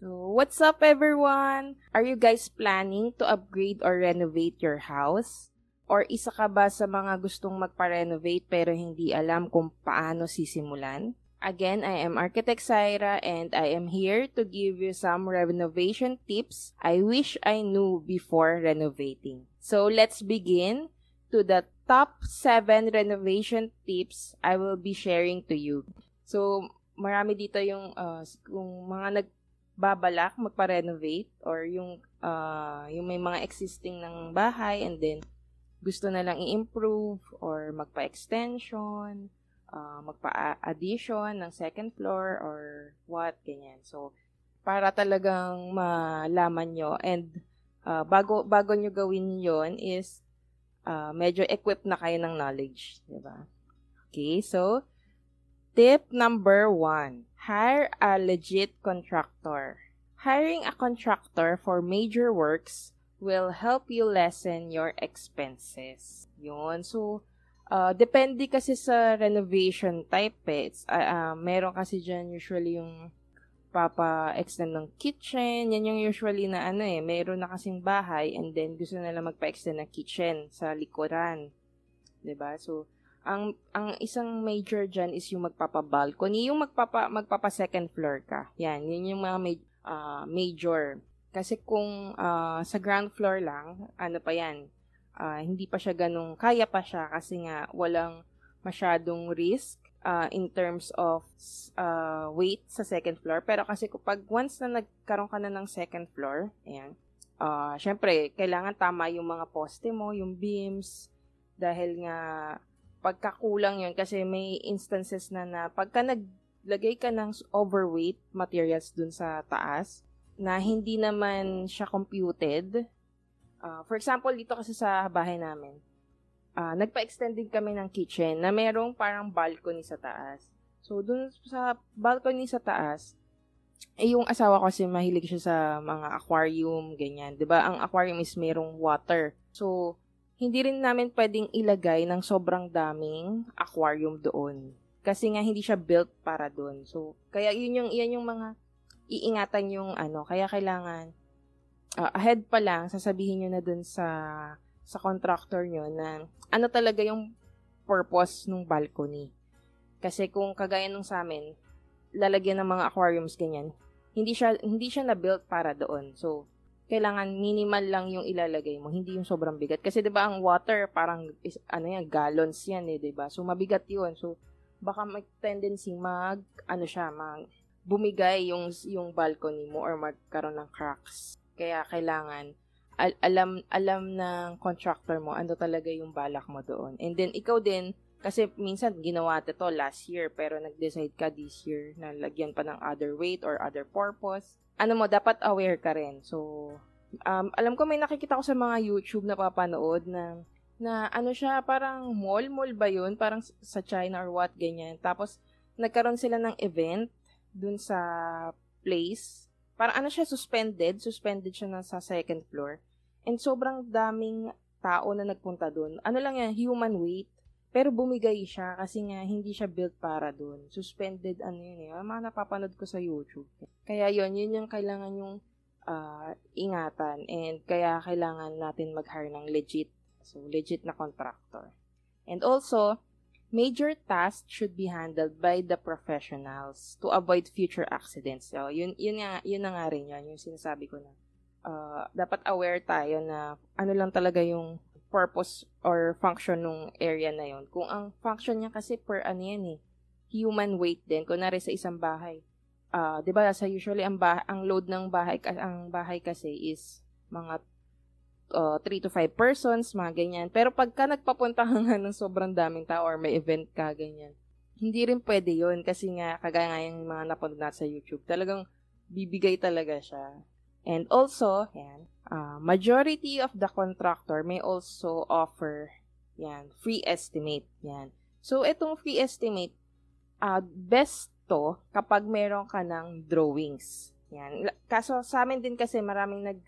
So, what's up everyone? Are you guys planning to upgrade or renovate your house? Or isa ka ba sa mga gustong magpa-renovate pero hindi alam kung paano sisimulan? Again, I am Architect Syra and I am here to give you some renovation tips I wish I knew before renovating. So, let's begin to the top 7 renovation tips I will be sharing to you. So, marami dito yung uh, kung mga nag babalak magpa-renovate or yung uh, yung may mga existing ng bahay and then gusto na lang i-improve or magpa-extension, uh, magpa-addition ng second floor or what, ganyan. So, para talagang malaman nyo and uh, bago, bago nyo gawin yon is uh, medyo equipped na kayo ng knowledge, di ba? Okay, so Tip number one, hire a legit contractor. Hiring a contractor for major works will help you lessen your expenses. Yun. So, uh, depende kasi sa renovation type eh. It's, uh, uh, meron kasi dyan usually yung papa-extend ng kitchen. Yan yung usually na ano eh, meron na kasing bahay and then gusto nila magpa-extend ng kitchen sa likuran. ba So, ang ang isang major diyan is yung magpapa-balcony, yung magpapa magpapa second floor ka. Yan, yun yung mga ma- uh, major. Kasi kung uh, sa ground floor lang, ano pa yan, uh, hindi pa siya ganung kaya pa siya kasi nga walang masyadong risk uh, in terms of uh, weight sa second floor. Pero kasi kapag once na nagkaroon ka na ng second floor, ayan, uh, syempre, kailangan tama yung mga poste mo, yung beams, dahil nga pagkakulang yun kasi may instances na na pagka naglagay ka ng overweight materials dun sa taas na hindi naman siya computed. Uh, for example, dito kasi sa bahay namin, uh, nagpa-extend din kami ng kitchen na merong parang balcony sa taas. So, dun sa balcony sa taas, eh, yung asawa ko kasi mahilig siya sa mga aquarium, ganyan. ba Ang aquarium is merong water. So, hindi rin namin pwedeng ilagay ng sobrang daming aquarium doon. Kasi nga hindi siya built para doon. So, kaya yun yung, yan yung mga iingatan yung ano. Kaya kailangan, uh, ahead pa lang, sasabihin nyo na doon sa, sa contractor nyo na ano talaga yung purpose ng balcony. Kasi kung kagaya nung sa amin, lalagyan ng mga aquariums ganyan, hindi siya hindi siya na built para doon. So, kailangan minimal lang yung ilalagay mo, hindi yung sobrang bigat. Kasi 'di ba ang water parang is, ano yan, gallons yan eh, 'di ba? So mabigat 'yun. So baka may tendency mag ano siya, mag bumigay yung yung balcony mo or magkaroon ng cracks. Kaya kailangan al- alam alam ng contractor mo ano talaga yung balak mo doon. And then ikaw din kasi minsan ginawa to last year pero nag-decide ka this year na lagyan pa ng other weight or other purpose ano mo, dapat aware ka rin. So, um, alam ko may nakikita ko sa mga YouTube na papanood na, na ano siya, parang mall, mall ba yun? Parang sa China or what, ganyan. Tapos, nagkaroon sila ng event dun sa place. Parang ano siya, suspended. Suspended siya na sa second floor. And sobrang daming tao na nagpunta dun. Ano lang yan, human weight. Pero bumigay siya kasi nga hindi siya built para doon. Suspended ano yun eh. Mga napapanood ko sa YouTube. Kaya yon yun yung kailangan yung uh, ingatan and kaya kailangan natin mag-hire ng legit. So, legit na contractor. And also, major tasks should be handled by the professionals to avoid future accidents. So, yun, yun, nga, yun na nga rin yun, yung sinasabi ko na. Uh, dapat aware tayo na ano lang talaga yung purpose or function ng area na yon. Kung ang function niya kasi per ano yan eh, human weight din. Kunwari sa isang bahay. Uh, 'di ba sa usually ang bah- ang load ng bahay ang bahay kasi is mga uh, 3 to 5 persons, mga ganyan. Pero pagka nagpapunta ka nga ng sobrang daming tao or may event ka, ganyan, hindi rin pwede yon kasi nga, kagaya nga yung mga napanood natin sa YouTube, talagang bibigay talaga siya. And also, yan, uh, majority of the contractor may also offer yan, free estimate. Yan. So, itong free estimate, uh, best to kapag meron ka ng drawings. Yan. Kaso sa amin din kasi maraming nag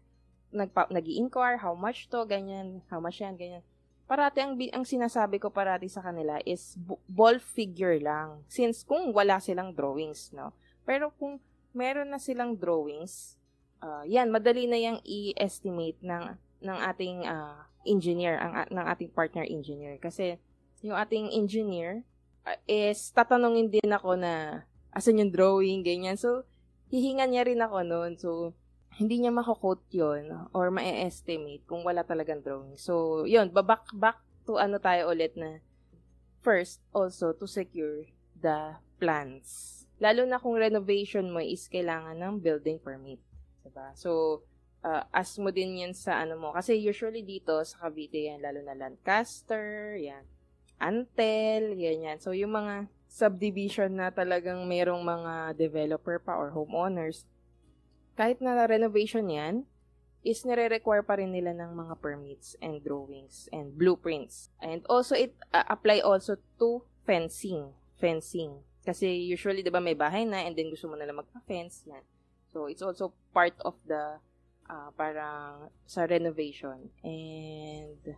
nag nag-inquire how much to, ganyan, how much yan, ganyan. Parati ang ang sinasabi ko parati sa kanila is ball figure lang. Since kung wala silang drawings, no. Pero kung meron na silang drawings, uh, yan, madali na yang i-estimate ng, ng ating uh, engineer, ang, ng ating partner engineer. Kasi, yung ating engineer uh, is tatanungin din ako na asan yung drawing, ganyan. So, hihingan niya rin ako noon. So, hindi niya mako-quote yun or ma-estimate kung wala talagang drawing. So, yun, babak back to ano tayo ulit na first, also, to secure the plans. Lalo na kung renovation mo is kailangan ng building permit. Diba? So, uh, ask mo din yan sa ano mo. Kasi usually dito sa Cavite yan, lalo na Lancaster, yan, Antel, yan yan. So, yung mga subdivision na talagang merong mga developer pa or homeowners, kahit na renovation yan, is nire-require pa rin nila ng mga permits and drawings and blueprints. And also, it uh, apply also to fencing. Fencing. Kasi usually, di ba, may bahay na and then gusto mo na lang magpa-fence. Yan. So, it's also part of the uh, parang sa renovation. And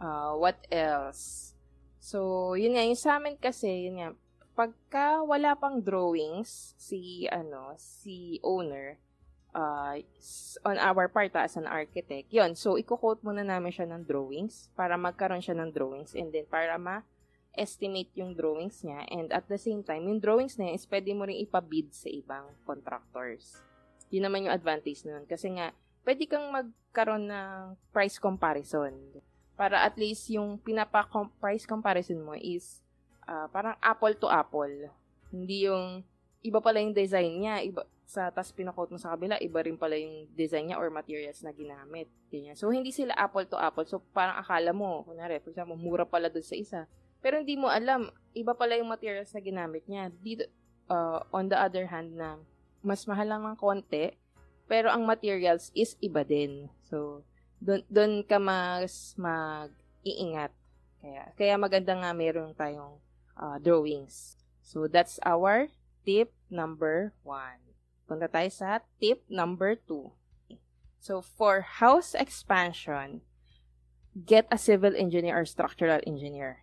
uh, what else? So, yun nga, yung sa amin kasi, yun nga, pagka wala pang drawings, si, ano, si owner, uh, on our part as an architect, yun, so, i-quote muna namin siya ng drawings para magkaroon siya ng drawings and then para ma estimate yung drawings niya and at the same time, yung drawings na yun is pwede mo rin ipabid sa ibang contractors. Yun naman yung advantage nun. Kasi nga, pwede kang magkaroon ng price comparison. Para at least yung pinapa-price comparison mo is uh, parang apple to apple. Hindi yung iba pala yung design niya, iba, sa tas pinakot mo sa kabila, iba rin pala yung design niya or materials na ginamit. Ganyan. So, hindi sila apple to apple. So, parang akala mo, kunwari, for example, mura pala doon sa isa pero hindi mo alam, iba pala yung materials na ginamit niya. Dito, uh, on the other hand na mas mahal lang ng konti, pero ang materials is iba din. So, doon ka mas mag-iingat. Kaya, kaya maganda nga meron tayong uh, drawings. So, that's our tip number one. Punta tayo sa tip number two. So, for house expansion, get a civil engineer or structural engineer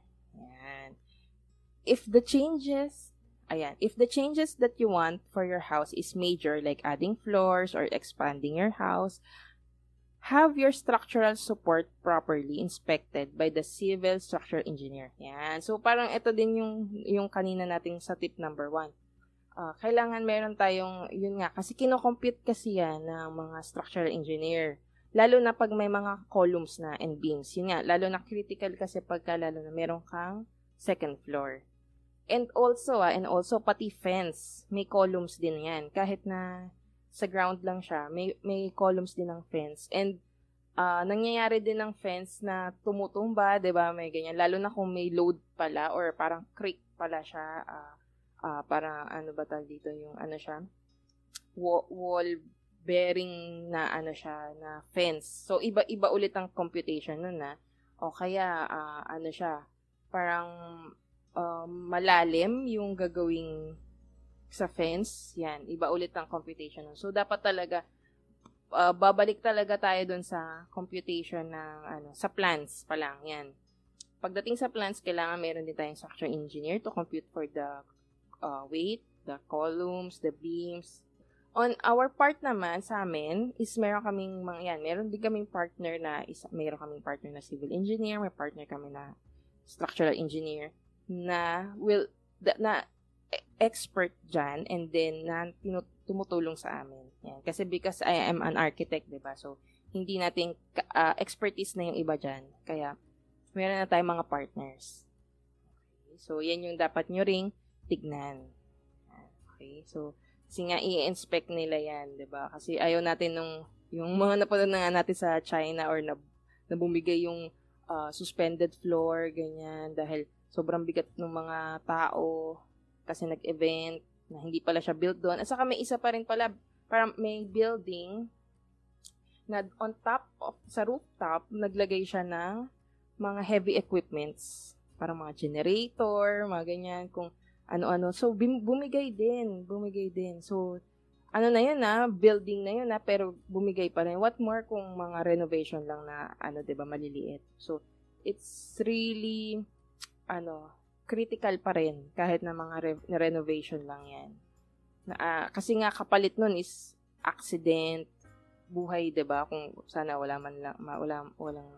if the changes, ayan, if the changes that you want for your house is major, like adding floors or expanding your house, have your structural support properly inspected by the civil structural engineer. Yan. So, parang ito din yung, yung kanina nating sa tip number one. Uh, kailangan meron tayong, yun nga, kasi kinocompute kasi yan ng mga structural engineer. Lalo na pag may mga columns na and beams. Yun nga, lalo na critical kasi pagka lalo na meron kang second floor. And also, ah, and also pati fence, may columns din yan. Kahit na sa ground lang siya, may, may columns din ng fence. And uh, nangyayari din ng fence na tumutumba, ba? May ganyan lalo na kung may load pala or parang creek pala siya uh, uh, parang ano ba tawag dito yung ano siya wall, wall bearing na ano siya na fence. So iba-iba ulit ang computation nun na o kaya uh, ano siya parang um, malalim yung gagawing sa fence, yan, iba ulit ang computation. So, dapat talaga, uh, babalik talaga tayo dun sa computation ng, ano, sa plans pa lang, yan. Pagdating sa plans, kailangan meron din tayong structural engineer to compute for the uh, weight, the columns, the beams. On our part naman, sa amin, is meron kaming mga, yan, meron din kaming partner na, isa, meron kaming partner na civil engineer, may partner kami na structural engineer na will da, na expert dyan and then na tumutulong sa amin. Yan. Kasi because I am an architect, 'di ba? So hindi nating uh, expertise na yung iba dyan. Kaya meron na tayong mga partners. Okay. So yan yung dapat nyo ring tignan. Okay. So kasi nga i-inspect nila yan, 'di ba? Kasi ayaw natin nung yung mga napanood na nga natin sa China or na, na bumigay yung uh, suspended floor, ganyan, dahil sobrang bigat ng mga tao kasi nag-event na hindi pala siya built doon. At saka may isa pa rin pala, para may building na on top of, sa rooftop, naglagay siya ng mga heavy equipments. Para mga generator, mga ganyan, kung ano-ano. So, bumigay din, bumigay din. So, ano na yun na, building na yun na, pero bumigay pa rin. What more kung mga renovation lang na, ano, 'di ba maliliit. So, it's really, ano, critical pa rin kahit na mga re- renovation lang yan. Na, uh, kasi nga kapalit nun is accident, buhay, 'di ba? Kung sana wala man lang wala walang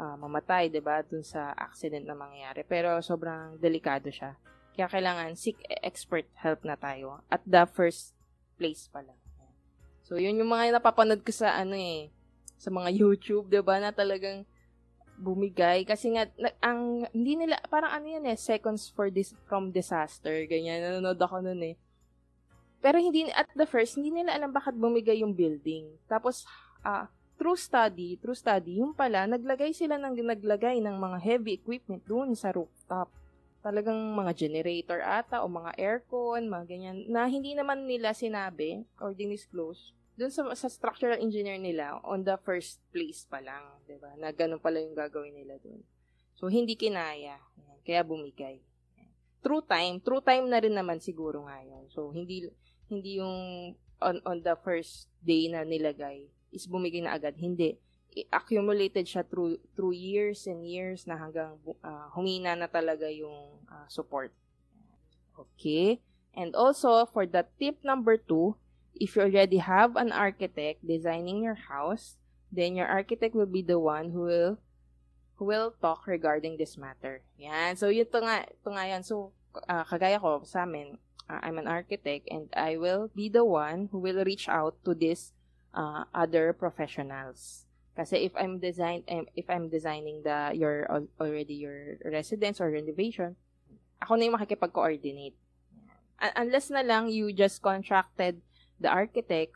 uh, mamatay, 'di ba, dun sa accident na mangyayari. Pero sobrang delikado siya. Kaya kailangan seek expert help na tayo at the first place pa lang. So, yun yung mga napapanood ko sa ano eh, sa mga YouTube, 'di ba, na talagang bumigay kasi nga ang hindi nila parang ano yan eh seconds for this from disaster ganyan nanonood ako noon eh pero hindi, at the first, hindi nila alam bakit bumigay yung building. Tapos, uh, through study, through study, yung pala, naglagay sila ng naglagay ng mga heavy equipment doon sa rooftop. Talagang mga generator ata o mga aircon, mga ganyan, na hindi naman nila sinabi or dinisclose doon sa, sa structural engineer nila on the first place pa lang, 'di ba? Na ganun pala yung gagawin nila doon. So hindi kinaya, kaya bumigay. True time, true time na rin naman siguro ngayon. So hindi hindi yung on, on the first day na nilagay is bumigay na agad. Hindi. accumulated siya through, through years and years na hanggang uh, humina na talaga yung uh, support. Okay. And also, for the tip number two, if you already have an architect designing your house, then your architect will be the one who will who will talk regarding this matter. Yan. So, yun to nga, ito nga yan. So, uh, kagaya ko sa amin, uh, I'm an architect and I will be the one who will reach out to these uh, other professionals. Kasi if I'm design if I'm designing the your already your residence or renovation, ako na yung makikipag-coordinate. Unless na lang you just contracted the architect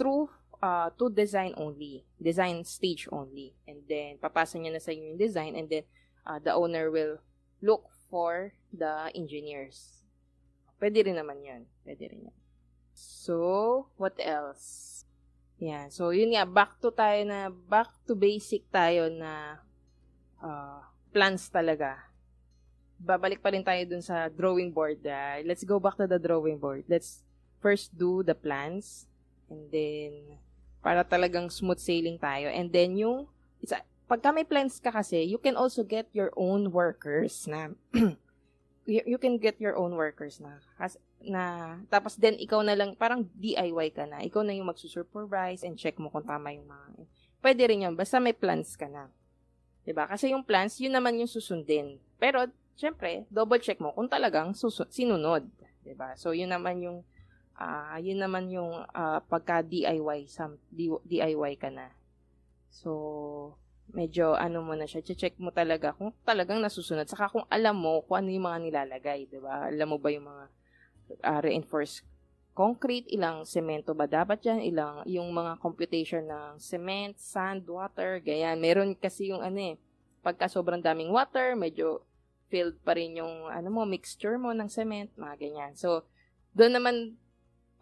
through uh, to design only, design stage only. And then, papasa niya na sa inyo yung design and then uh, the owner will look for the engineers. Pwede rin naman yan. Pwede rin yan. So, what else? Yan. So, yun nga, back to tayo na, back to basic tayo na uh, plans talaga. Babalik pa rin tayo dun sa drawing board. Uh, let's go back to the drawing board. Let's first do the plans. And then, para talagang smooth sailing tayo. And then, yung, it's a, pagka may plans ka kasi, you can also get your own workers na you, you can get your own workers na. As, na tapos then ikaw na lang parang DIY ka na. Ikaw na yung magsusupervise and check mo kung tama yung mga Pwede rin 'yan basta may plans ka na. 'Di ba? Kasi yung plans, yun naman yung susundin. Pero syempre, double check mo kung talagang susu- sinunod, 'di ba? So yun naman yung uh, yun naman yung uh, pagka DIY DIY ka na. So medyo ano mo na siya, check mo talaga kung talagang nasusunod. Saka kung alam mo kung ano yung mga nilalagay, di ba? Alam mo ba yung mga uh, reinforced concrete, ilang semento ba dapat yan, ilang, yung mga computation ng cement, sand, water, ganyan. Meron kasi yung ano eh, pagka sobrang daming water, medyo filled pa rin yung ano mo, mixture mo ng cement, mga ganyan. So, doon naman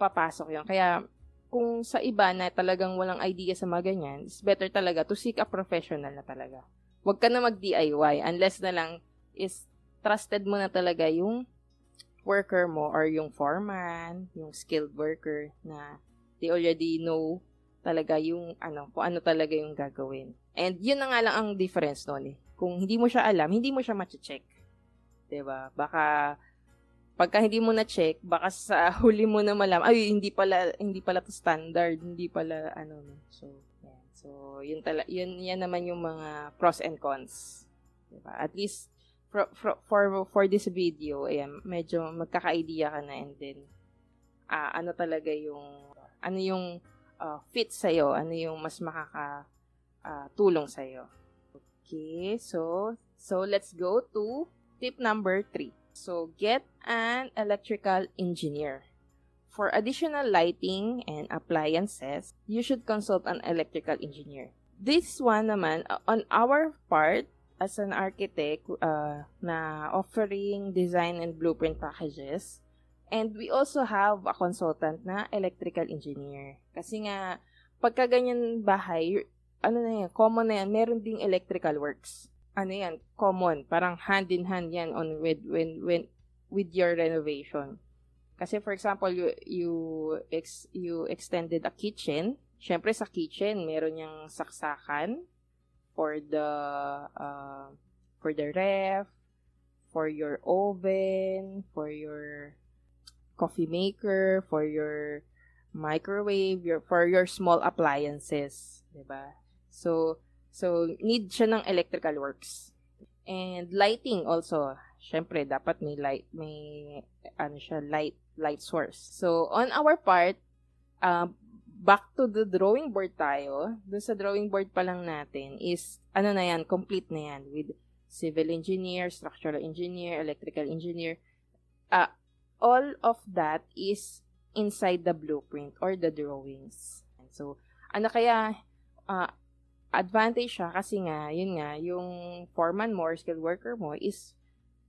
papasok yun. Kaya, kung sa iba na talagang walang idea sa mga ganyan, it's better talaga to seek a professional na talaga. Huwag ka na mag-DIY unless na lang is trusted mo na talaga yung worker mo or yung foreman, yung skilled worker na they already know talaga yung ano, kung ano talaga yung gagawin. And yun na nga lang ang difference noon eh. Kung hindi mo siya alam, hindi mo siya ma-check. 'Di ba? Baka pagka hindi mo na check, baka sa huli mo na malam, ay hindi pala hindi pala to standard, hindi pala ano no. So, yan. So, yun tala yun yan naman yung mga pros and cons. Diba? At least for for for, for this video, ayan, medyo magkaka-idea ka na and then uh, ano talaga yung ano yung uh, fit sa iyo, ano yung mas makaka uh, tulong sa iyo. Okay, so so let's go to tip number 3. So, get an electrical engineer. For additional lighting and appliances, you should consult an electrical engineer. This one naman, uh, on our part, as an architect uh, na offering design and blueprint packages, and we also have a consultant na electrical engineer. Kasi nga, pagka ganyan bahay, ano na yan, common na yan, meron ding electrical works ano yan, common, parang hand in hand yan on with when when with your renovation. Kasi for example, you you ex, you extended a kitchen, syempre sa kitchen meron yang saksakan for the uh, for the ref, for your oven, for your coffee maker, for your microwave, your for your small appliances, 'di ba? So so need siya ng electrical works. And lighting also. Syempre dapat may light may ano siya light light source. So on our part, uh, back to the drawing board tayo. Doon sa drawing board pa lang natin is ano na yan, complete na yan with civil engineer, structural engineer, electrical engineer. Uh, all of that is inside the blueprint or the drawings. And so, ano kaya, uh, advantage siya kasi nga, yun nga, yung foreman mo or skilled worker mo is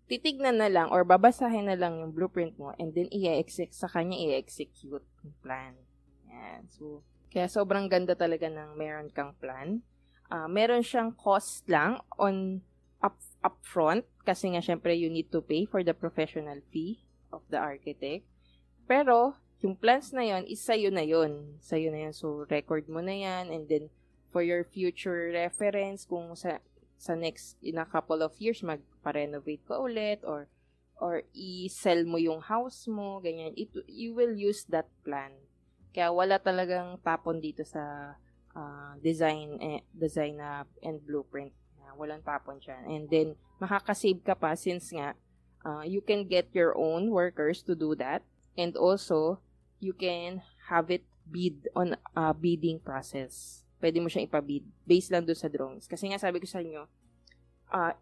titignan na lang or babasahin na lang yung blueprint mo and then i-execute sa kanya i-execute yung plan. Yan. So, kaya sobrang ganda talaga ng meron kang plan. Uh, meron siyang cost lang on up upfront kasi nga syempre you need to pay for the professional fee of the architect. Pero yung plans na yon is sa'yo na yon Sa'yo na yon So, record mo na yan. And then, for your future reference, kung sa, sa next, in a couple of years, magpa-renovate ka ulit or or i-sell mo yung house mo, ganyan. It, you will use that plan. Kaya wala talagang tapon dito sa uh, design eh, design na and blueprint. Uh, walang tapon siya. And then, makakasave ka pa since nga, uh, you can get your own workers to do that. And also, you can have it bid on a bidding process. Pwede mo siyang ipabid based lang doon sa drawings. Kasi nga sabi ko sa inyo, uh,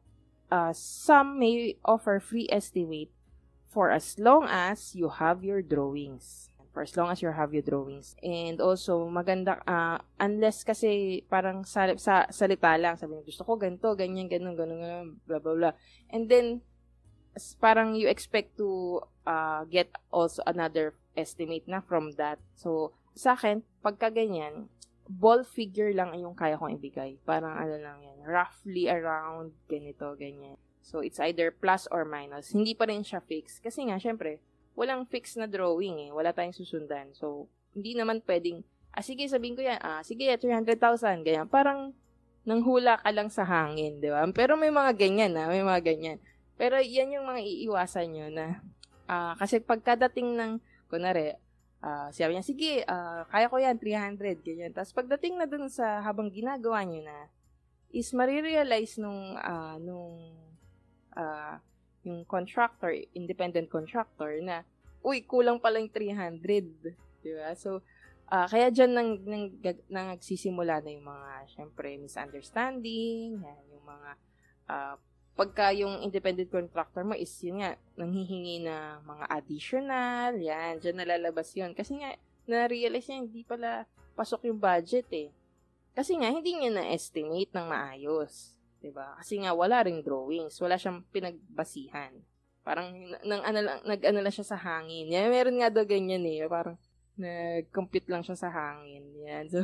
uh, some may offer free estimate for as long as you have your drawings. For as long as you have your drawings. And also, maganda, uh, unless kasi parang sa, sa salita lang, sabi niyo, gusto ko ganito, ganyan, ganun, ganun, ganun, blah, blah, blah. And then, parang you expect to uh, get also another estimate na from that. So, sa akin, pagka ganyan, ball figure lang yung kaya kong ibigay. Parang ano lang yan, roughly around ganito, ganyan. So, it's either plus or minus. Hindi pa rin siya fix. Kasi nga, syempre, walang fix na drawing eh. Wala tayong susundan. So, hindi naman pwedeng, ah, sige, sabihin ko yan, ah, sige, 300,000, ganyan. Parang, nanghula ka lang sa hangin, di ba? Pero may mga ganyan na, ah, may mga ganyan. Pero yan yung mga iiwasan nyo na, ah, kasi pagkadating ng kunwari, uh, sabi niya, sige, uh, kaya ko yan, 300, ganyan. Tapos pagdating na dun sa habang ginagawa niyo na, is marirealize nung, uh, nung, uh, yung contractor, independent contractor, na, uy, kulang pala yung 300, di ba? So, uh, kaya dyan nang, nang, nang nagsisimula na yung mga, syempre, misunderstanding, yan, yung mga, uh, pagka yung independent contractor mo is yun nga, nanghihingi na mga additional, yan, dyan nalalabas yun. Kasi nga, na-realize niya, hindi pala pasok yung budget eh. Kasi nga, hindi niya na-estimate ng maayos. ba diba? Kasi nga, wala ring drawings. Wala siyang pinagbasihan. Parang, nang, nag-ano lang siya sa hangin. Yan, meron nga daw ganyan eh. Parang, nag-compute lang siya sa hangin. Yan. So,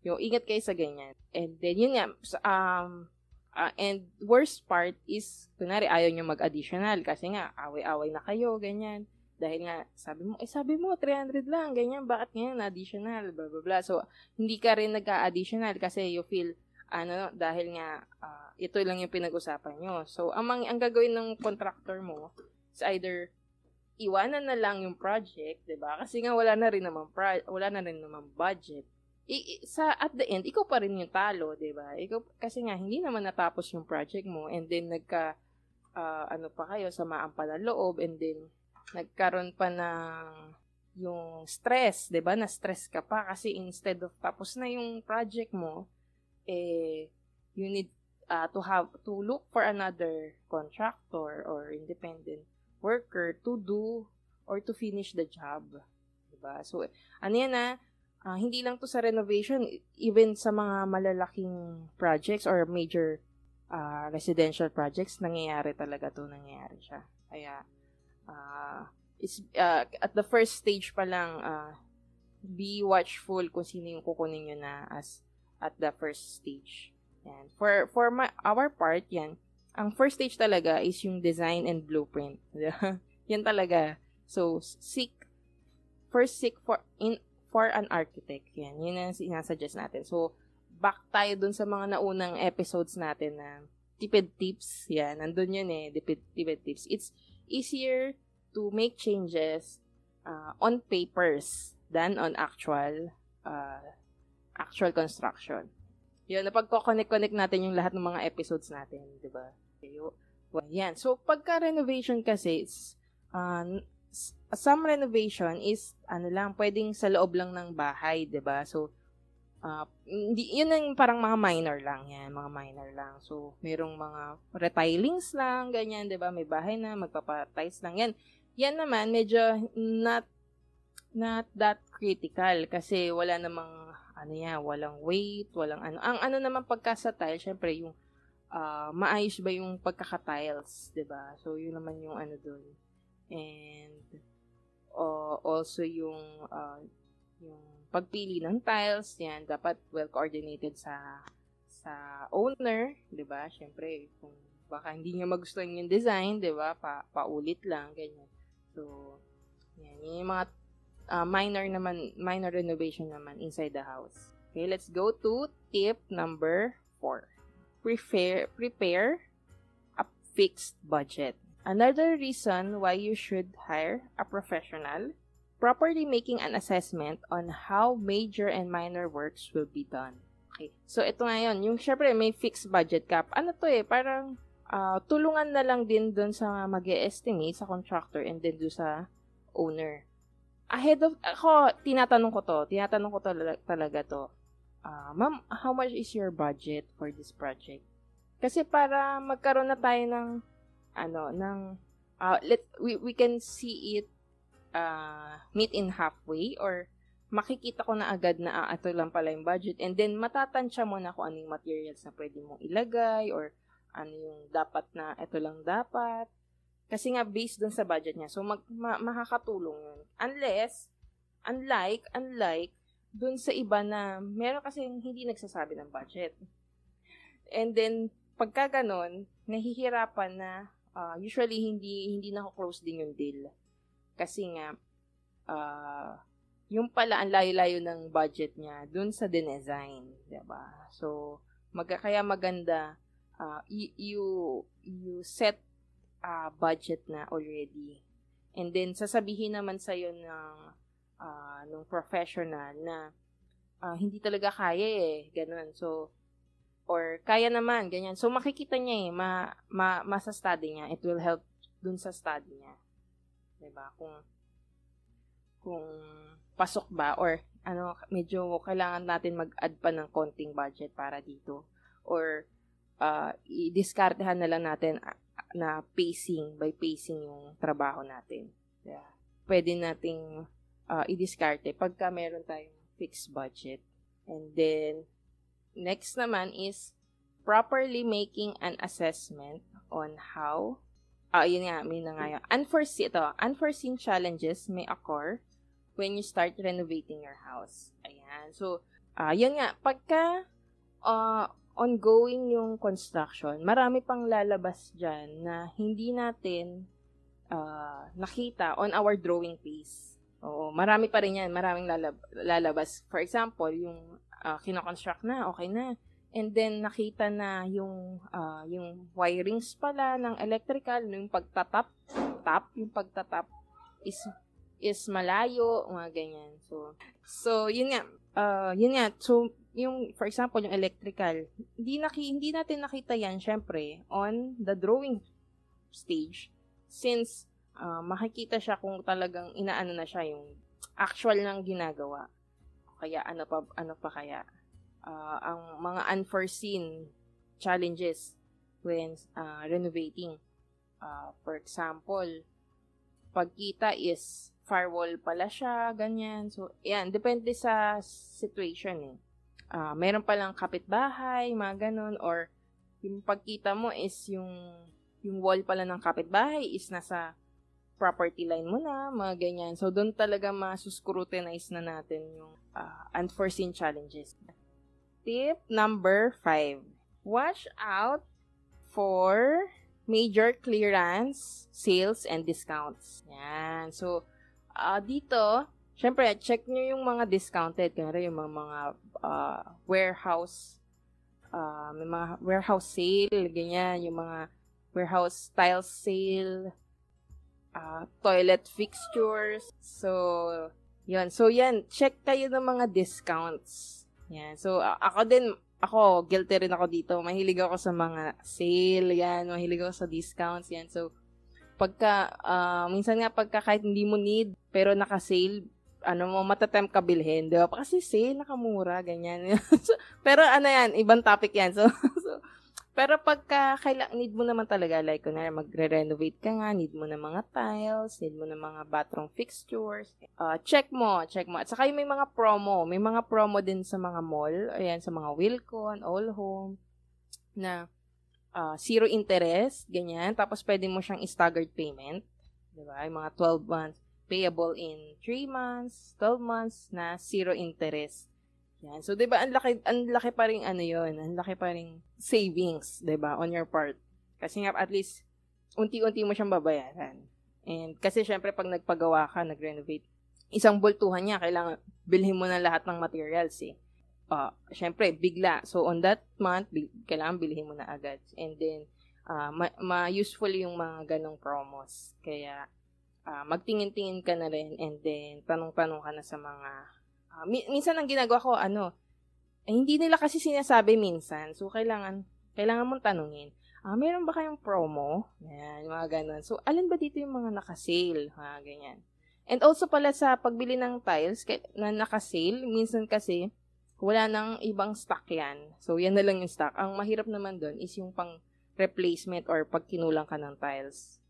yung, ingat kayo sa ganyan. And then, yun nga, um, Uh, and worst part is, kunwari, ayaw nyo mag-additional kasi nga, away-away na kayo, ganyan. Dahil nga, sabi mo, eh sabi mo, 300 lang, ganyan, bakit ngayon additional, blah, blah, blah. So, hindi ka rin nagka-additional kasi you feel, ano, dahil nga, uh, ito lang yung pinag-usapan nyo. So, ang, ang gagawin ng contractor mo is either iwanan na lang yung project, 'di ba? Kasi nga wala na rin naman pro- wala na rin naman budget i, sa at the end, ikaw pa rin yung talo, 'di ba? Ikaw kasi nga hindi naman natapos yung project mo and then nagka uh, ano pa kayo sa maampa na loob and then nagkaroon pa ng yung stress, 'di ba? Na stress ka pa kasi instead of tapos na yung project mo, eh you need uh, to have to look for another contractor or independent worker to do or to finish the job. 'Di ba? So ano yan na uh, hindi lang to sa renovation, even sa mga malalaking projects or major uh, residential projects, nangyayari talaga to, nangyayari siya. Kaya, uh, it's, uh, at the first stage pa lang, uh, be watchful kung sino yung kukunin nyo na as at the first stage. Yan. For, for my, our part, yan, ang first stage talaga is yung design and blueprint. yan talaga. So, seek, first seek for, in, for an architect. Yan, yun ang sinasuggest natin. So, back tayo dun sa mga naunang episodes natin na tipid tips. Yan, nandun yun eh, tipid, tipid tips. It's easier to make changes uh, on papers than on actual uh, actual construction. Yun, napagko-connect-connect natin yung lahat ng mga episodes natin, di ba? Well, yan. So, pagka-renovation kasi, it's, uh, some renovation is, ano lang, pwedeng sa loob lang ng bahay, di ba? So, uh, yun ang parang mga minor lang yan, mga minor lang. So, merong mga retilings lang, ganyan, di ba? May bahay na, magpapatiles lang. Yan, yan naman, medyo not, not that critical kasi wala namang ano yan, walang weight, walang ano. Ang ano naman pagka sa tile, syempre yung uh, maayos ba yung pagkaka-tiles, 'di ba? So yun naman yung ano doon. And uh, also yung uh, yung pagpili ng tiles, yan dapat well coordinated sa sa owner, 'di ba? Syempre kung baka hindi niya magustuhan yung design, 'di ba? Pa paulit lang ganyan. So yan, yung mga uh, minor naman, minor renovation naman inside the house. Okay, let's go to tip number four. Prepare, prepare a fixed budget. Another reason why you should hire a professional, properly making an assessment on how major and minor works will be done. Okay. So, ito ngayon, yung syempre may fixed budget cap. Ano to eh, parang uh, tulungan na lang din dun sa mag estimate sa contractor and then do sa owner ahead of, ako, tinatanong ko to, tinatanong ko talaga, talaga to, uh, ma'am, how much is your budget for this project? Kasi para magkaroon na tayo ng, ano, ng, uh, let, we, we can see it, uh, meet in halfway, or makikita ko na agad na, ah, ito lang pala yung budget, and then matatansya mo na kung anong materials na pwede mong ilagay, or ano yung dapat na, ito lang dapat, kasi nga, based dun sa budget niya. So, mag, ma, makakatulong yun. Unless, unlike, unlike, dun sa iba na, meron kasi hindi nagsasabi ng budget. And then, pagka ganon, nahihirapan na, uh, usually, hindi, hindi na-close din yung deal. Kasi nga, uh, yung pala, ang layo-layo ng budget niya dun sa dinesign. Diba? So, mag, maganda, uh, you, you, set uh, budget na already. And then, sasabihin naman sa'yo ng, uh, ng professional na uh, hindi talaga kaya eh, ganun. So, or kaya naman, ganyan. So, makikita niya eh, ma, ma, masa-study niya. It will help dun sa study niya. Diba? Kung, kung pasok ba, or ano, medyo kailangan natin mag-add pa ng konting budget para dito. Or, uh, i-discartehan na lang natin na pacing, by pacing yung trabaho natin. Yeah. Pwede nating uh, i-discarte pagka meron tayong fixed budget. And then, next naman is properly making an assessment on how Ah, uh, yun nga, may na nga yun. Unforeseen, ito, unforeseen challenges may occur when you start renovating your house. Ayan. So, uh, yun nga, pagka uh, ongoing yung construction, marami pang lalabas dyan na hindi natin uh, nakita on our drawing piece. Oo, marami pa rin yan. Maraming lalab- lalabas. For example, yung uh, kinoconstruct na, okay na. And then, nakita na yung, uh, yung wirings pala ng electrical, yung pagtatap, tap, yung pagtatap is is malayo, mga ganyan. So, so yun nga, uh, yun nga, so yung, for example, yung electrical, hindi, naki, hindi natin nakita yan, syempre, on the drawing stage. Since, uh, makikita siya kung talagang inaano na siya, yung actual nang ginagawa. Kaya, ano pa, ano pa kaya? Uh, ang mga unforeseen challenges when uh, renovating. Uh, for example, pagkita is firewall pala siya, ganyan. So, yan, depende sa situation eh uh, meron palang kapitbahay, mga ganun, or yung pagkita mo is yung yung wall pala ng kapitbahay is nasa property line mo na, mga ganyan. So, doon talaga masuscrutinize na natin yung uh, unforeseen challenges. Tip number five. Watch out for major clearance, sales, and discounts. Yan. So, uh, dito, syempre, check nyo yung mga discounted. Kaya yung mga, mga uh, warehouse, uh, may mga warehouse sale, ganyan, yung mga warehouse style sale. Uh, toilet fixtures. So, yun. So, yan. Check kayo ng mga discounts. Yan. So, uh, ako din, ako, guilty rin ako dito. Mahilig ako sa mga sale, yan. Mahilig ako sa discounts, yan. So, pagka, uh, minsan nga pagka kahit hindi mo need, pero naka-sale, ano mo, matatempt ka bilhin, di ba? Kasi sale, nakamura, ganyan. so, pero ano yan, ibang topic yan. So, so pero pagka kaila, need mo naman talaga, like, kung magre-renovate ka nga, need mo ng mga tiles, need mo ng mga bathroom fixtures, uh, check mo, check mo. At saka yung may mga promo, may mga promo din sa mga mall, ayan, sa mga Wilcon, All Home, na uh, zero interest, ganyan. Tapos pwede mo siyang staggered payment, di ba? Yung mga 12 months, payable in 3 months, 12 months na zero interest. Yan. So, 'di ba, ang laki ang laki pa ring ano 'yon, ang laki pa ring savings, 'di ba, on your part. Kasi nga at least unti-unti mo siyang babayaran. And kasi syempre pag nagpagawa ka, nag-renovate, isang bultuhan niya, kailangan bilhin mo na lahat ng materials eh. Uh, syempre, bigla. So, on that month, bil- kailangan bilhin mo na agad. And then, uh, ma- ma-useful yung mga ganong promos. Kaya, uh, magtingin-tingin ka na rin and then, tanong-tanong ka na sa mga Uh, minsan ang ginagawa ko, ano, eh, hindi nila kasi sinasabi minsan. So, kailangan, kailangan mong tanungin. Ah, meron ba kayong promo? Yan, mga ganun. So, alin ba dito yung mga naka-sale? Ha, ganyan. And also pala sa pagbili ng tiles na naka-sale, minsan kasi wala nang ibang stock yan. So, yan na lang yung stock. Ang mahirap naman doon is yung pang replacement or pag kinulang ka ng tiles.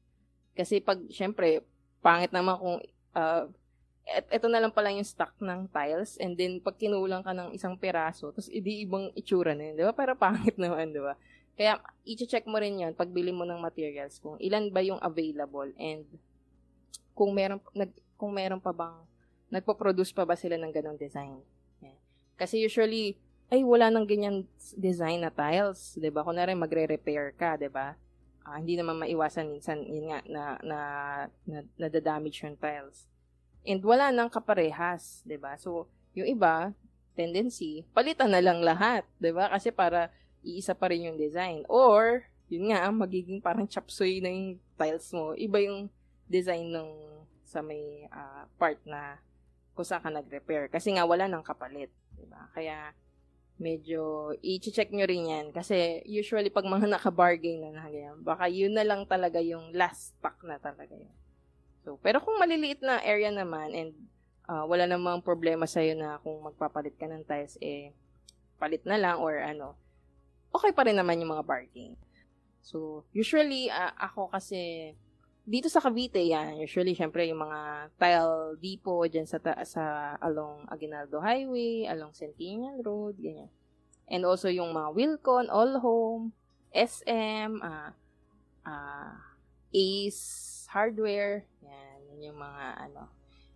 Kasi pag, syempre, pangit naman kung uh, et, eto na lang pala yung stock ng tiles and then pag kinulang ka ng isang peraso, tapos hindi ibang itsura na yun, di ba? Pero pangit naman, di ba? Kaya, i-check mo rin yun pagbili mo ng materials kung ilan ba yung available and kung meron, nag, kung meron pa bang, nagpo-produce pa ba sila ng ganong design. Kasi usually, ay, wala nang ganyan design na tiles, 'di ba? Rin magre-repair ka, 'di ba? Uh, hindi naman maiwasan minsan yun nga na na na, na damage yung tiles. And wala nang kaparehas, 'di ba? So, yung iba, tendency, palitan na lang lahat, 'di ba? Kasi para iisa pa rin yung design. Or, yun nga, magiging parang chapsuy na yung tiles mo. Iba yung design ng sa may uh, part na kung saan ka nag-repair. Kasi nga, wala nang kapalit. Diba? Kaya, medyo i-check nyo rin yan. Kasi, usually, pag mga naka-bargain na na baka yun na lang talaga yung last pack na talaga yun. So, pero kung maliliit na area naman and uh, wala namang problema sa iyo na kung magpapalit ka ng tiles, eh, palit na lang or ano, okay pa rin naman yung mga parking. So, usually, uh, ako kasi, dito sa Cavite yan, usually, syempre, yung mga tile depot dyan sa, ta- sa along Aguinaldo Highway, along Centennial Road, ganyan. And also, yung mga Wilcon, All Home, SM, uh, uh, Ace, hardware. Yan, yan yung mga ano.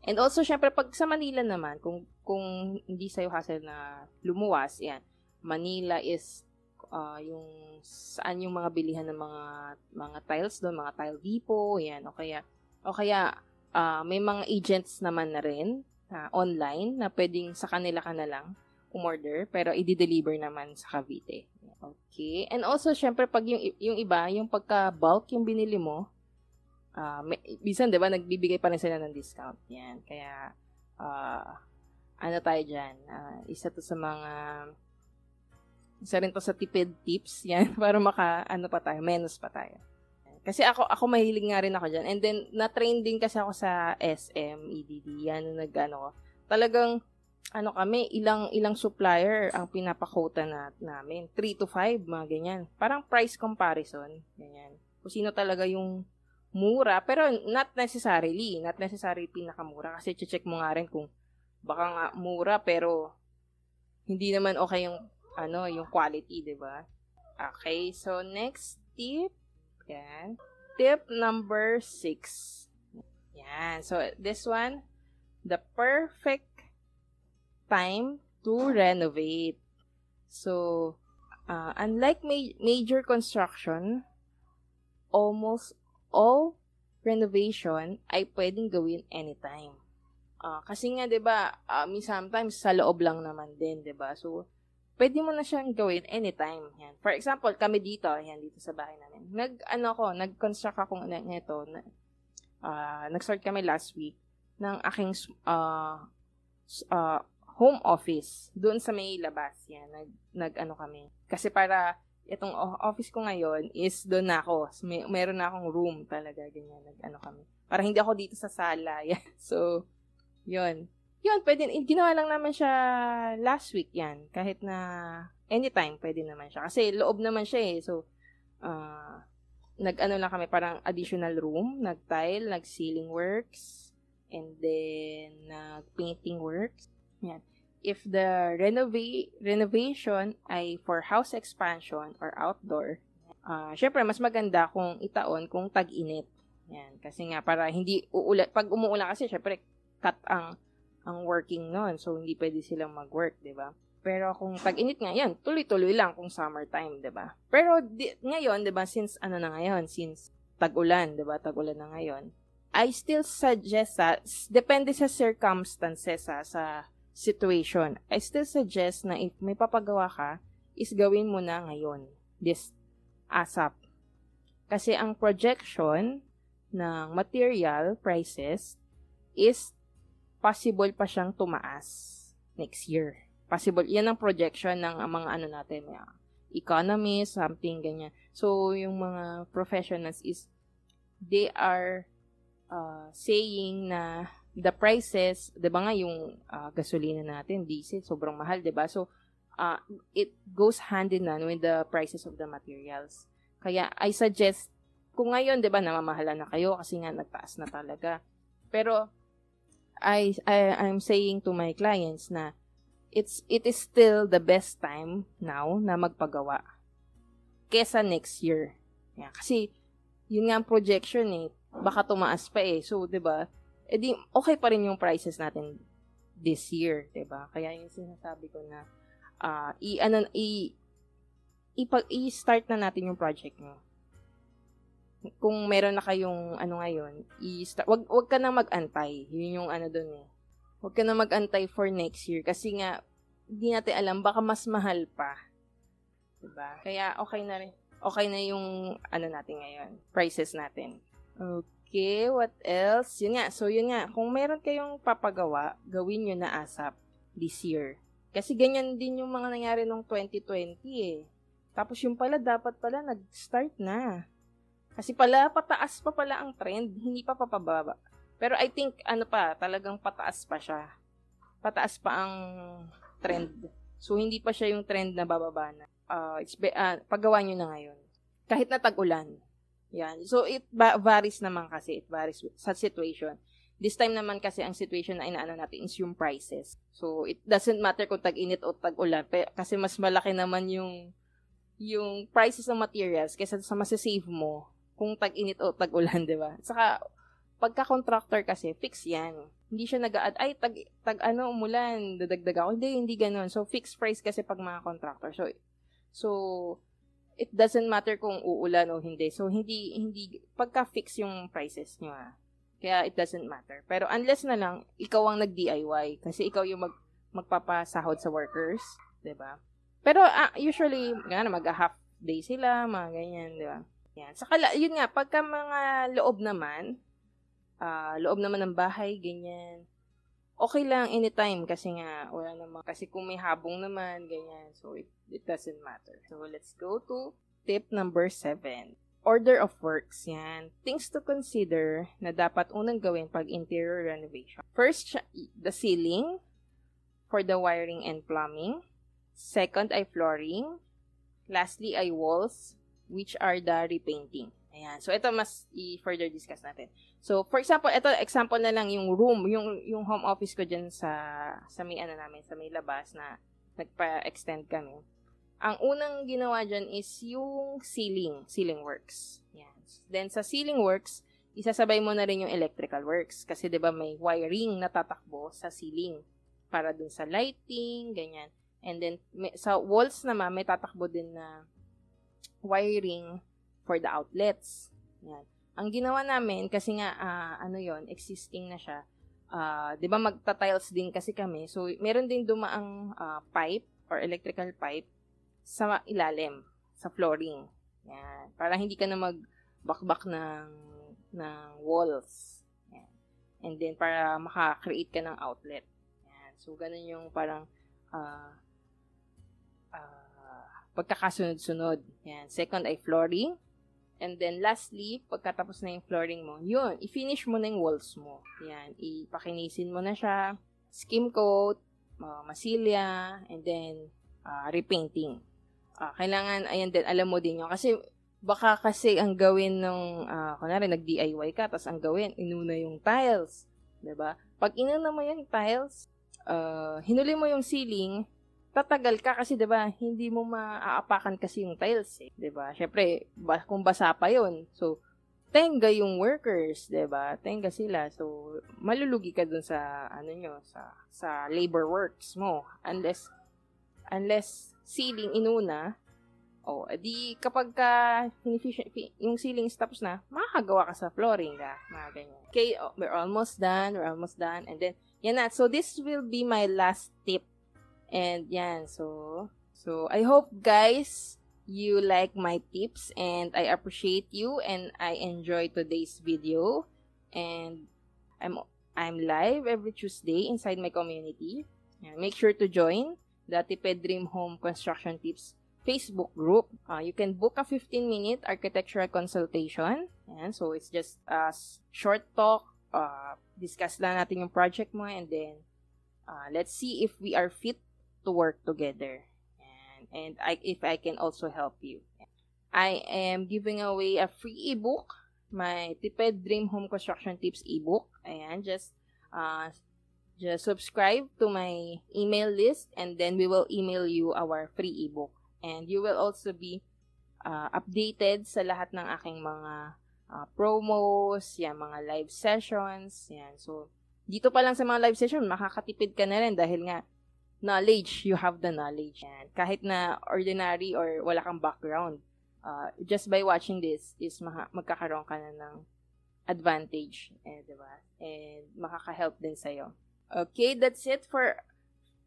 And also, syempre, pag sa Manila naman, kung, kung hindi sa'yo hassle na lumuwas, yan, Manila is uh, yung saan yung mga bilihan ng mga mga tiles doon, mga tile depot, yan, o kaya, o kaya, uh, may mga agents naman na rin, uh, online, na pwedeng sa kanila ka na lang umorder, pero i-deliver naman sa Cavite. Okay. And also, syempre, pag yung, yung iba, yung pagka-bulk yung binili mo, uh, may, minsan, di ba, nagbibigay pa rin sila ng discount. Yan. Kaya, uh, ano tayo dyan? Uh, isa to sa mga, isa rin to sa tipid tips. Yan, para maka, ano pa tayo, menos pa tayo. Kasi ako, ako mahilig nga rin ako dyan. And then, na-train din kasi ako sa SM, EDD. Yan, nag, ano, talagang, ano kami, ilang ilang supplier ang pinapakota na namin. 3 to 5, mga ganyan. Parang price comparison. Ganyan. Kung sino talaga yung mura, pero not necessarily, not necessarily pinakamura kasi check mo nga rin kung baka nga mura pero hindi naman okay yung ano, yung quality, 'di ba? Okay, so next tip, yan. Tip number 6. Yan. So this one, the perfect time to renovate. So uh, unlike ma- major construction, almost all renovation ay pwedeng gawin anytime. Uh, kasi nga 'di ba, uh, sometimes sa loob lang naman din, 'di ba? So pwede mo na siyang gawin anytime. Yan. For example, kami dito, yan dito sa bahay namin. Nag ano ko, nag-construct ako nito na uh, nag-start kami last week ng aking uh, uh, home office doon sa may labas. Yan, nag, nag ano kami. Kasi para itong office ko ngayon is doon na ako. May, meron na akong room talaga, ganyan, nag ano kami. Para hindi ako dito sa sala. Yan. So, yun. Yun, pwede, ginawa lang naman siya last week yan. Kahit na anytime, pwede naman siya. Kasi loob naman siya eh. So, uh, nag-ano lang kami, parang additional room, nag-tile, nag-ceiling works, and then nag-painting works. Yan. If the renova- renovation ay for house expansion or outdoor, uh, syempre mas maganda kung itaon kung tag-init. Yan. Kasi nga, para hindi uulan, pag umuulan kasi, syempre, cut ang ang working noon. So, hindi pwede silang mag-work, di ba? Pero kung tag-init nga, yan, tuloy-tuloy lang kung summertime, di ba? Pero di, ngayon, di ba, since ano na ngayon, since tag-ulan, di ba, tag-ulan na ngayon, I still suggest that, depende sa circumstances ha, sa situation, I still suggest na if may papagawa ka, is gawin mo na ngayon, this ASAP. Kasi ang projection ng material prices is possible pa siyang tumaas next year. Possible. Yan ang projection ng mga ano natin, mga economy, something ganyan. So, yung mga professionals is, they are uh, saying na the prices, 'di ba nga yung uh, gasolina natin, diesel, sobrang mahal, 'di ba? So uh, it goes hand in hand with the prices of the materials. Kaya I suggest kung ngayon 'di ba namamahala na kayo kasi nga nagtaas na talaga. Pero I, I I'm saying to my clients na it's it is still the best time now na magpagawa kesa next year. Yeah, kasi yun nga ang projection eh. Baka tumaas pa eh. So, 'di ba? Eh di okay pa rin yung prices natin this year, 'di ba? Kaya yung sinasabi ko na uh, i ano i ipag i-start na natin yung project mo kung meron na kayong ano ngayon, i-start, wag, wag ka na mag-antay. Yun yung ano dun eh. Wag ka na mag-antay for next year kasi nga, hindi natin alam, baka mas mahal pa. Diba? Kaya okay na rin. Okay na yung ano natin ngayon, prices natin. Okay, what else? Yun nga, so yun nga, kung meron kayong papagawa, gawin nyo na ASAP this year. Kasi ganyan din yung mga nangyari nung 2020 eh. Tapos yung pala, dapat pala nag-start na. Kasi pala, pataas pa pala ang trend, hindi pa papababa. Pero I think, ano pa, talagang pataas pa siya. Pataas pa ang trend. So, hindi pa siya yung trend na bababa na. Uh, it's be, uh, paggawa nyo na ngayon. Kahit na tag-ulan. Yan. So, it ba- varies naman kasi. It varies sa situation. This time naman kasi ang situation na inaano natin is yung prices. So, it doesn't matter kung tag-init o tag-ulan. Kasi mas malaki naman yung yung prices ng materials kaysa sa masasave mo kung tag-init o tag-ulan, di ba? Saka, pagka-contractor kasi, fix yan. Hindi siya nag-add, ay, tag, tag ano, umulan, dadagdag ako. Hindi, hindi ganun. So, fixed price kasi pag mga contractor. So, so, it doesn't matter kung uulan o hindi. So, hindi, hindi, pagka-fix yung prices nyo, ha. Kaya, it doesn't matter. Pero, unless na lang, ikaw ang nag-DIY. Kasi, ikaw yung mag, magpapasahod sa workers, ba? Pero, uh, usually, nga mag-half day sila, mga ganyan, di ba? Yan. Saka, yun nga, pagka mga loob naman, uh, loob naman ng bahay, ganyan, okay lang anytime kasi nga, wala naman, kasi kung may habong naman, ganyan, so it, it doesn't matter. So, let's go to tip number seven. Order of works, yan. Things to consider na dapat unang gawin pag interior renovation. First, the ceiling for the wiring and plumbing. Second ay flooring. Lastly ay walls which are the repainting. Ayan. So, ito mas i-further discuss natin. So, for example, ito example na lang yung room, yung yung home office ko diyan sa sa may ano namin, sa may labas na nagpa-extend kami. Ang unang ginawa diyan is yung ceiling, ceiling works. Yan. Then sa ceiling works, isasabay mo na rin yung electrical works kasi 'di ba may wiring na tatakbo sa ceiling para dun sa lighting, ganyan. And then may, sa walls naman may tatakbo din na wiring for the outlets. Yan. Ang ginawa namin, kasi nga, uh, ano yon existing na siya, uh, di ba magta-tiles din kasi kami, so meron din dumaang uh, pipe or electrical pipe sa ilalim, sa flooring. Yan. Para hindi ka na magbakbak ng, ng walls. and then para maka-create ka ng outlet. Yan. So, ganun yung parang uh, uh, pagkakasunod-sunod. Yan. Second ay flooring. And then lastly, pagkatapos na yung flooring mo, yun, i-finish mo na yung walls mo. Yan, ipakinisin mo na siya, skim coat, uh, masilya, and then uh, repainting. Uh, kailangan, ayan din, alam mo din yun. Kasi baka kasi ang gawin ng, uh, kunwari, nag-DIY ka, tapos ang gawin, inuna yung tiles. ba? Pag inuna mo yung tiles, uh, hinuli mo yung ceiling, tatagal ka kasi 'di ba hindi mo maaapakan kasi yung tiles eh 'di ba? Syempre ba, kung basa pa yon so tenga yung workers 'di ba? Tenga sila. So malulugi ka dun sa ano nyo sa sa labor works mo. Unless unless ceiling inuna oh edi kapag ka yung ceiling tapos na makakagawa ka sa flooring ka mga ganyan. Okay oh, we're almost done we're almost done and then yan na. So this will be my last tip And yan, so, so I hope guys, you like my tips and I appreciate you and I enjoy today's video. And I'm, I'm live every Tuesday inside my community. Yeah, make sure to join the Tiped Dream Home Construction Tips Facebook group. Uh, you can book a 15-minute architectural consultation. And so it's just a short talk. Uh, discuss lang natin yung project mo and then uh, let's see if we are fit to work together. And, and I, if I can also help you. I am giving away a free ebook, my Tiped Dream Home Construction Tips ebook. Ayan, just uh, just subscribe to my email list and then we will email you our free ebook. And you will also be uh, updated sa lahat ng aking mga uh, promos, yan, mga live sessions, yan. So, dito pa lang sa mga live session, makakatipid ka na rin dahil nga knowledge, you have the knowledge. And kahit na ordinary or wala kang background, uh, just by watching this is maha- magkakaroon ka na ng advantage, eh, di ba? And makaka-help din sa'yo. Okay, that's it for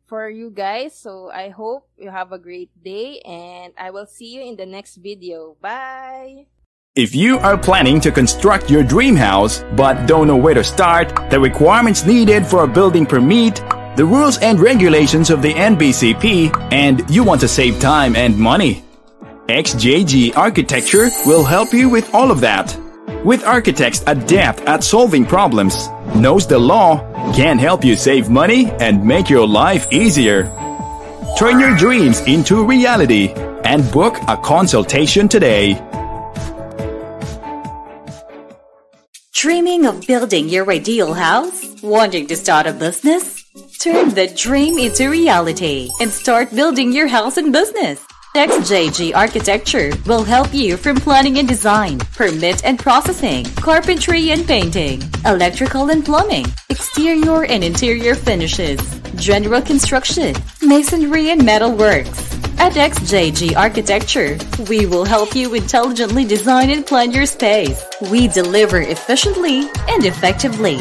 for you guys. So I hope you have a great day and I will see you in the next video. Bye! If you are planning to construct your dream house but don't know where to start, the requirements needed for a building permit, the rules and regulations of the NBCP, and you want to save time and money. XJG Architecture will help you with all of that. With architects adept at solving problems, knows the law, can help you save money and make your life easier. Turn your dreams into reality and book a consultation today. Dreaming of building your ideal house? Wanting to start a business? Turn the dream into reality and start building your house and business. XJG Architecture will help you from planning and design, permit and processing, carpentry and painting, electrical and plumbing, exterior and interior finishes, general construction, masonry and metal works. At XJG Architecture, we will help you intelligently design and plan your space. We deliver efficiently and effectively.